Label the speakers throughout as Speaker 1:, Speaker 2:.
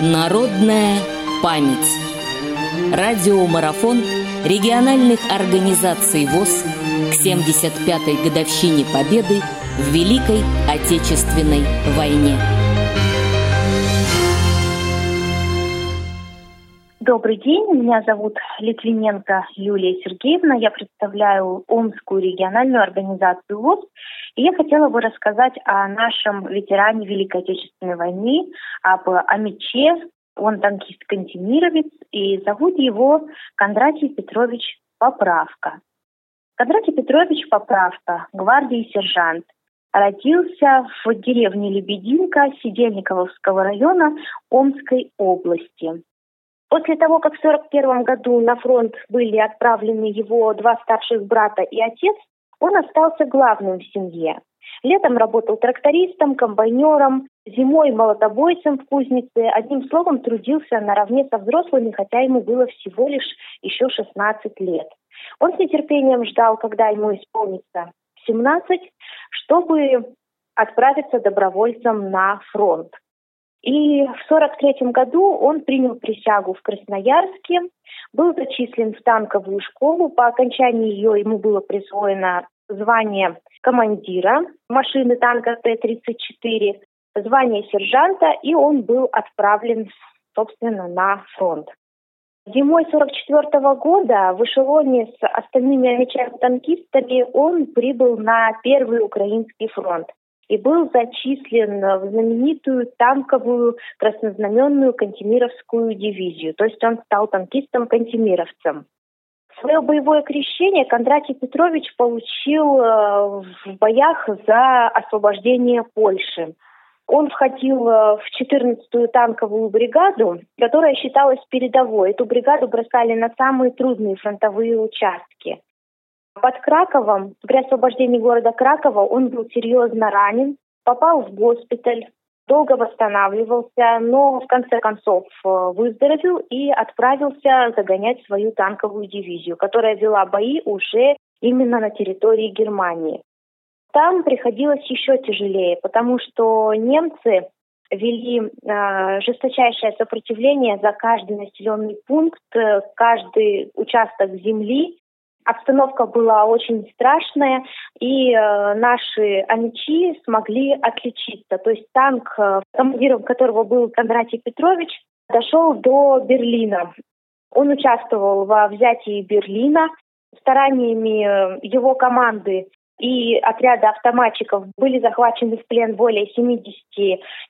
Speaker 1: Народная память. Радиомарафон региональных организаций ВОЗ к 75-й годовщине Победы в Великой Отечественной войне.
Speaker 2: Добрый день, меня зовут Литвиненко Юлия Сергеевна, я представляю Омскую региональную организацию ВОЗ, и я хотела бы рассказать о нашем ветеране Великой Отечественной войны, об Амиче, он танкист-кантемировец, и зовут его Кондратий Петрович Поправка. Кондратий Петрович Поправка, гвардии сержант, родился в деревне Лебединка Сидельниковского района Омской области. После того, как в 1941 году на фронт были отправлены его два старших брата и отец, он остался главным в семье. Летом работал трактористом, комбайнером, зимой молотобойцем в кузнице. Одним словом, трудился наравне со взрослыми, хотя ему было всего лишь еще 16 лет. Он с нетерпением ждал, когда ему исполнится 17, чтобы отправиться добровольцем на фронт. И в 1943 году он принял присягу в Красноярске, был зачислен в танковую школу. По окончании ее ему было присвоено звание командира машины танка Т-34, звание сержанта, и он был отправлен, собственно, на фронт. Зимой 44 года в эшелоне с остальными танкистами он прибыл на Первый Украинский фронт и был зачислен в знаменитую танковую краснознаменную Кантемировскую дивизию. То есть он стал танкистом-кантемировцем. Свое боевое крещение Кондратий Петрович получил э, в боях за освобождение Польши. Он входил э, в 14-ю танковую бригаду, которая считалась передовой. Эту бригаду бросали на самые трудные фронтовые участки. Под Краковом, при освобождении города Кракова, он был серьезно ранен, попал в госпиталь, долго восстанавливался, но в конце концов э, выздоровел и отправился загонять свою танковую дивизию, которая вела бои уже именно на территории Германии. Там приходилось еще тяжелее, потому что немцы вели э, жесточайшее сопротивление за каждый населенный пункт, э, каждый участок земли, Обстановка была очень страшная, и э, наши амичи смогли отличиться. То есть танк, э, командиром которого был Кондратий Петрович, дошел до Берлина. Он участвовал во взятии Берлина. Стараниями э, его команды и отряда автоматчиков были захвачены в плен более 70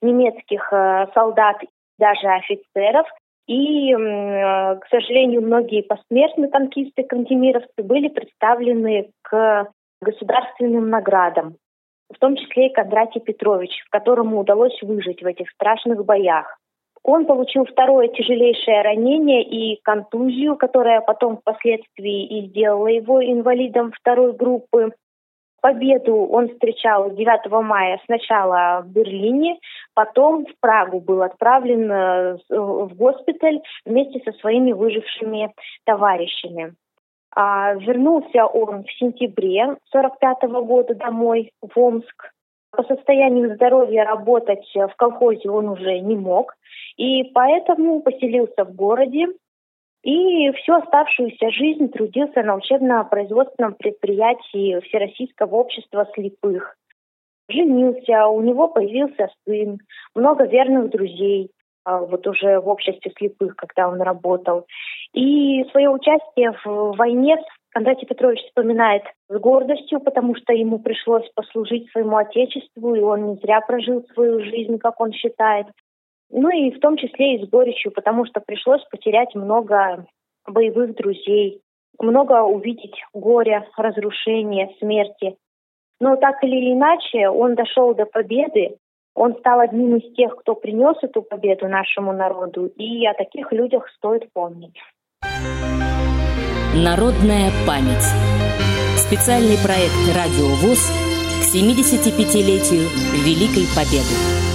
Speaker 2: немецких э, солдат, даже офицеров. И, э, к сожалению, многие посмертные танкисты, кантемировцы были представлены к государственным наградам, в том числе и Кондратий Петрович, которому удалось выжить в этих страшных боях. Он получил второе тяжелейшее ранение и контузию, которая потом впоследствии и сделала его инвалидом второй группы. Победу он встречал 9 мая сначала в Берлине, потом в Прагу был отправлен э, в госпиталь вместе со своими выжившими товарищами. А вернулся он в сентябре 45 года домой в Омск. По состоянию здоровья работать в колхозе он уже не мог, и поэтому поселился в городе, и всю оставшуюся жизнь трудился на учебно-производственном предприятии Всероссийского общества слепых. Женился, у него появился сын, много верных друзей, а, вот уже в обществе слепых, когда он работал. И свое участие в войне Кондратий Петрович вспоминает с гордостью, потому что ему пришлось послужить своему отечеству, и он не зря прожил свою жизнь, как он считает. Ну и в том числе и с горечью, потому что пришлось потерять много боевых друзей, много увидеть горя, разрушения, смерти. Но так или иначе, он дошел до победы, он стал одним из тех, кто принес эту победу нашему народу, и о таких людях стоит помнить.
Speaker 1: Народная память. Специальный проект «Радио ВОЗ» к 75-летию Великой Победы.